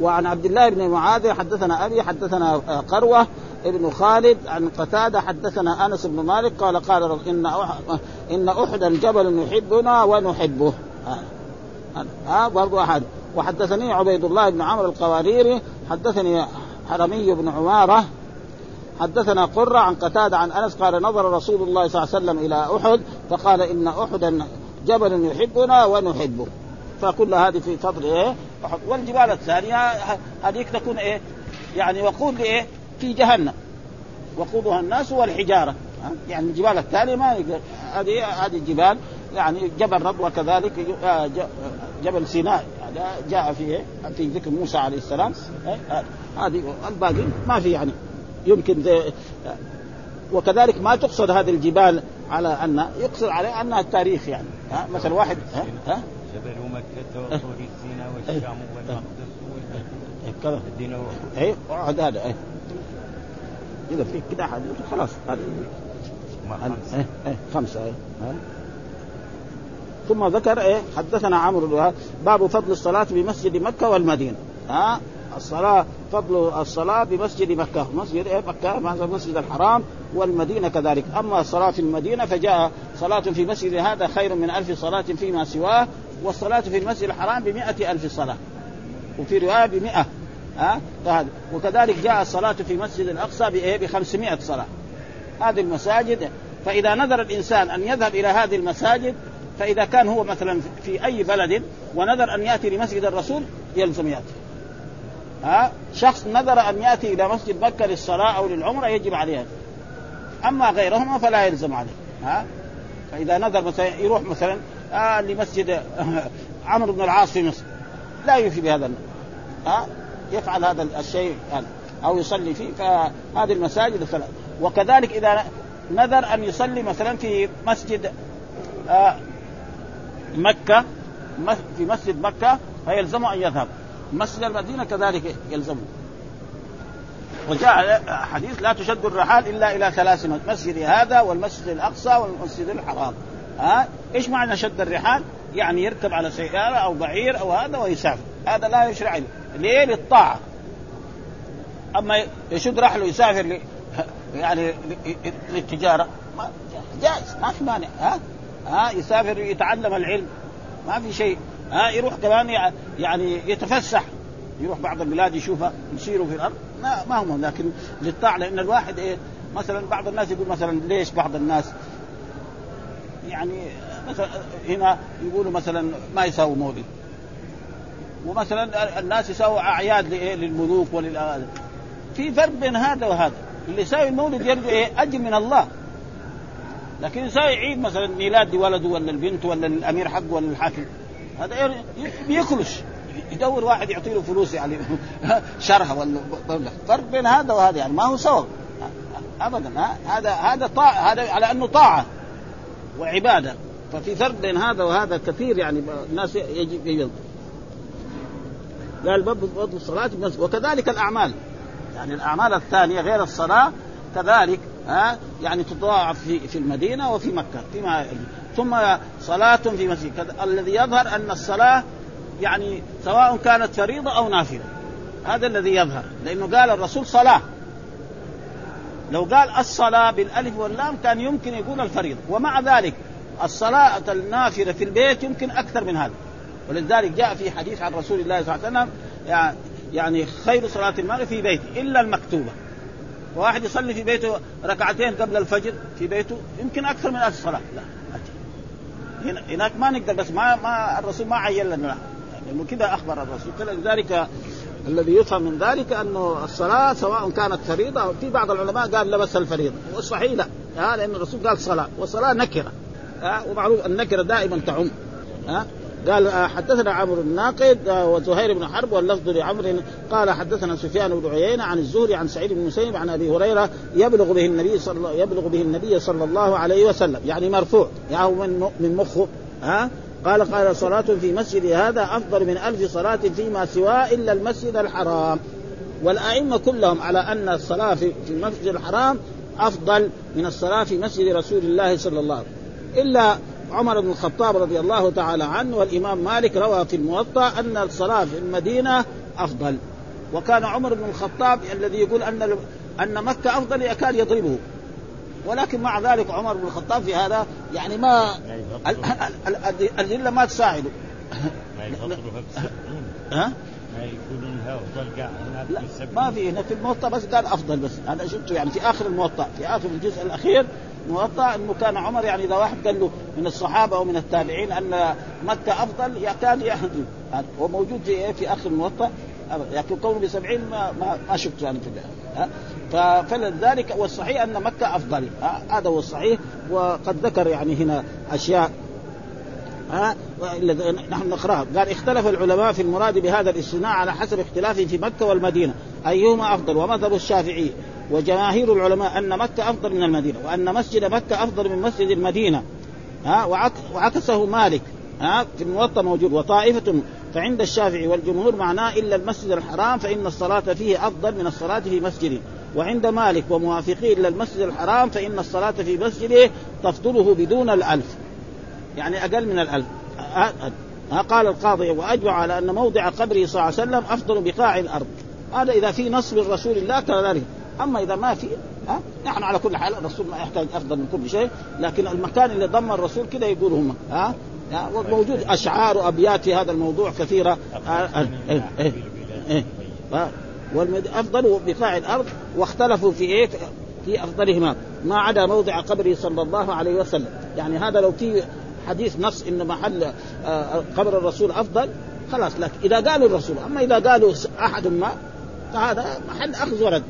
وعن عبد الله بن معاذ حدثنا أبي حدثنا قروة ابن خالد عن قتادة حدثنا أنس بن مالك قال قال إن إن احدا جبل يحبنا ونحبه. ها برضو أحد. وحدثني عبيد الله بن عمرو القواريري حدثني حرمي بن عماره حدثنا قرة عن قتادة عن أنس قال نظر رسول الله صلى الله عليه وسلم إلى أحد فقال إن أحدا جبل يحبنا ونحبه. فكل هذه في فضل إيه؟ والجبال الثانية هذيك تكون إيه؟ يعني وقود إيه في جهنم. وقودها الناس والحجارة. يعني الجبال الثانية ما يقدر. هذه هذه الجبال يعني جبل ربوة كذلك جبل سيناء. هذا جاء فيه في ذكر موسى عليه السلام. هذه الباقي ما في يعني. يمكن زي وكذلك ما تقصد هذه الجبال على ان يقصد عليه انها التاريخ يعني. ها مثلا واحد ها, ها؟
جبل مكة وطور سيناء والشام والمقدس
كذا.
والدين
اي اقعد هذا اي إذا في كذا خلاص هذا.
ما
هذا-
خمسة
إيه إيه خمسة إيه ها. ثم ذكر إيه؟ حدثنا عمرو باب فضل الصلاة بمسجد مكة والمدينة. ها؟ الصلاة فضل الصلاة بمسجد مكة. مسجد إيه؟ مكة مثلا مسجد الحرام والمدينة كذلك. أما الصلاة في المدينة فجاء صلاة في مسجد هذا خير من ألف صلاة فيما سواه والصلاة في المسجد الحرام بمئة ألف صلاة. وفي رواية بمئة. ها؟ وكذلك جاء الصلاة في مسجد الأقصى بإيه؟ بخمسمائة صلاة. هذه المساجد. فإذا نذر الإنسان أن يذهب إلى هذه المساجد فإذا كان هو مثلا في أي بلد ونذر أن يأتي لمسجد الرسول يلزم يأتي. ها؟ شخص نذر أن يأتي إلى مسجد مكة للصلاة أو للعمرة يجب عليه أما غيرهما فلا يلزم عليه. ها؟ فإذا نذر مثلا يروح مثلا آه لمسجد عمرو بن العاص في مصر. لا يوفي بهذا. ها؟ يفعل هذا الشيء يعني أو يصلي فيه فهذه المساجد الثلاث وكذلك إذا نذر أن يصلي مثلا في مسجد آه مس- في مسجد مكة فيلزمه أن يذهب. مسجد المدينة كذلك يلزمه. وجاء حديث لا تشد الرحال إلا إلى ثلاث مسجد هذا والمسجد الأقصى والمسجد الحرام. ها؟ إيش معنى شد الرحال؟ يعني يركب على سيارة أو بعير أو هذا ويسافر. هذا لا يشرع ليه؟ للطاعة. أما يشد رحله يسافر. يعني ل- للتجارة ما جائز. ما في مانع. ها؟ ها يسافر يتعلم العلم. ما في شيء. ها يروح كمان يع- يعني يتفسح. يروح بعض البلاد يشوفها يسيروا في الأرض. ما ما هم لكن للطاعة لأن الواحد إيه مثلا بعض الناس يقول مثلا ليش بعض الناس يعني مثلا هنا يقولوا مثلا ما يساووا مولد ومثلا الناس يساووا أعياد لإيه؟ للملوك ولل في فرق بين هذا وهذا. اللي يساوي المولد يرجو إيه أجر من الله. لكن يساوي عيد مثلا ميلاد ولده ولا البنت ولا الأمير حقه ولا الحاكم. هذا ي- بيخلش يدور واحد يعطي له فلوس يعني شرها ولا فرق بين هذا وهذا يعني ما هو سوا ابدا؟ هذا هذا طاعه هذا على أنه طاعة وعبادة. ففي فرق بين هذا وهذا كثير يعني الناس يجب يجب قال باب بالمسجد وكذلك الأعمال. يعني الأعمال الثانية غير الصلاة كذلك ها؟ يعني تضاعف في في المدينة وفي مكة فيما ثم صلاة في مسجد. الذي يظهر أن الصلاة يعني سواء كانت فريضة أو نافلة. هذا الذي يظهر. لأنه قال الرسول صلاة. لو قال الصلاة بالألف واللام كان يمكن يقول الفريضة. ومع ذلك الصلاة النافلة في البيت يمكن أكثر من هذا. ولذلك جاء في حديث عن رسول الله صلى الله عليه وسلم يعني- خير صلاة المرء في بيته إلا المكتوبة. واحد يصلي في بيته ركعتين قبل الفجر في بيته يمكن أكثر من ألف صلاة لا هنا هناك ما نقدر بس ما ما الرسول ما عين لنا. لا. لأنه كذا أخبر الرسول. فلذلك الذي يفهم من ذلك أنه الصلاة سواء كانت فريضة أو في بعض العلماء قال لبس الفريضة. والصحيح لا. لأن الرسول قال صلاة والصلاه نكرة. ومعروف النكرة دائما تعم. ها؟ قال آه، حدثنا عمرو الناقد آه، وزهير بن حرب واللفظ لعمرو. قال حدثنا سفيان بن عيينة عن الزهري عن سعيد بن المسيب عن أبي هريرة يبلغ به النبي صلى الله يبلغ به النبي صلى الله عليه وسلم يعني مرفوع يعني من من مخه ها؟ قال قال صلاة في مسجد هذا أفضل من ألف صلاة فيما سواه إلا المسجد الحرام. والأئمة كلهم على أن الصلاة في في المسجد الحرام أفضل من الصلاة في مسجد رسول الله صلى الله عليه وسلم. إلا عمر بن الخطاب رضي الله تعالى عنه والإمام مالك روى في الموطأ أن الصلاة في المدينة أفضل. وكان عمر بن الخطاب الذي يقول أن أن مكة أفضل يكاد يضربه. ولكن مع ذلك عمر بن الخطاب في هذا يعني ما ال- ال- ال- الأدلة ما تساعده. ها؟
ما يقولون لها افضل قاع هناك
لا
بسبعين
ما في هنا في الموطأ بس قال أفضل بس. أنا شفته يعني في آخر الموطأ في آخر الجزء الأخير موطأ أنه كان عمر يعني إذا واحد قال له من الصحابة أو من التابعين أن مكة أفضل يكاد يحضر هذا هو موجود في إيه؟ في آخر الموطأ. أبدا لكن كونه بسبعين ما ما, ما شفته أنا في. ها؟ فلذلك والصحيح أن مكة أفضل. ها؟ هذا هو الصحيح. وقد ذكر يعني هنا أشياء ها؟ نحن نقرأها. قال اختلف العلماء في المراد بهذا الاستثناء على حسب اختلافهم في مكة والمدينة. أيهما أفضل؟ ومذهب الشافعي وجماهير العلماء أن مكة أفضل من المدينة وأن مسجد مكة أفضل من مسجد المدينة. ها؟ وعك وعكسه مالك. ها؟ في الموطأ موجود. وطائفة فعند الشافعي والجمهور معناه إلا المسجد الحرام فإن الصلاة فيه أفضل من الصلاة في مسجده. وعند مالك وموافقيه إلا المسجد الحرام فإن الصلاة في مسجده تفضله بدون الألف. يعني أقل من الألف. ها قال القاضي وأجمع على أن موضع قبره صلى الله عليه وسلم أفضل بقاع الأرض. هذا إذا في نص من رسول الله كذلك أما إذا ما في ها؟ نحن على كل حال الرسول ما يحتاج أفضل من كل شيء لكن المكان اللي ضم الرسول كده يقول هم ها؟ وموجود أشعار وأبيات في هذا الموضوع كثيرة. والافضل بقاع الأرض واختلفوا في إيه؟ في أفضلهما. ما عدا موضع قبره صلى الله عليه وسلم. يعني هذا لو في حديث نص إن محل قبر الرسول أفضل خلاص لكن إذا قالوا الرسول أما إذا قالوا أحد ما فهذا محل أخذ ورد.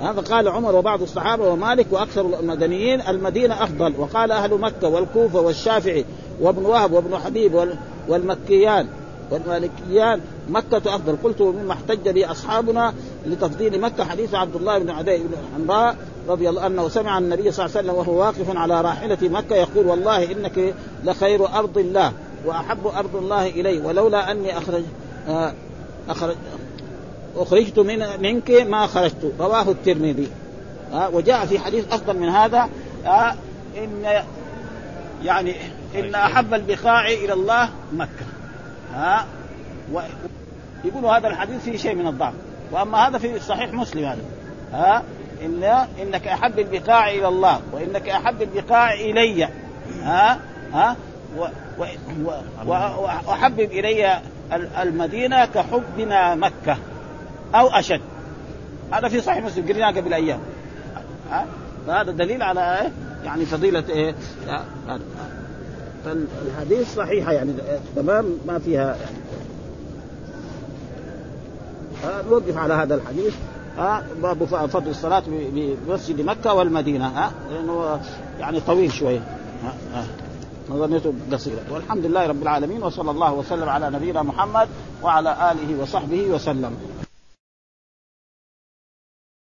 هذا قال عمر وبعض الصحابة ومالك وأكثر المدنيين المدينة أفضل وقال أهل مكة والكوفة والشافعي وابن وهب وابن حبيب والمكيان والمالكيان مكة أفضل. قلت مما احتج به أصحابنا لتفضيل مكة حديث عبد الله بن عدي بن حمراء رضي الله عنه سمع النبي صلى الله عليه وسلم وهو واقف على راحلة مكة يقول والله إنك لخير أرض الله وأحب أرض الله إلي ولولا أني أخرج آه أخرج أخرجت من منك ما خرجت. رواه الترمذي. آه وجاء في حديث أفضل من هذا. آه إن يعني إن أحب البقاع إلى الله مكة. ها و... يقولوا هذا الحديث فيه شيء من الضعف. وأما هذا في صحيح مسلم هذا ها إن إنك أحب البقاع إلى الله وإنك أحب البقاع إلي. ها؟ ها؟ و... و... و... وأحبب إلي المدينة كحبنا مكة أو أشد. هذا في صحيح مسلم قريناه قبل أيام. ها؟ فهذا دليل على إيه؟ يعني فضيلة إيه؟ فالحديث صحيحة يعني تمام؟ ما فيها يعني. نوقف على هذا الحديث. باب فضل الصلاة بمسجد مكة والمدينة آه لأنه يعني طويل شوية. نظريته قصيرة والحمد لله رب العالمين وصلى الله وسلم على نبينا محمد وعلى آله وصحبه وسلم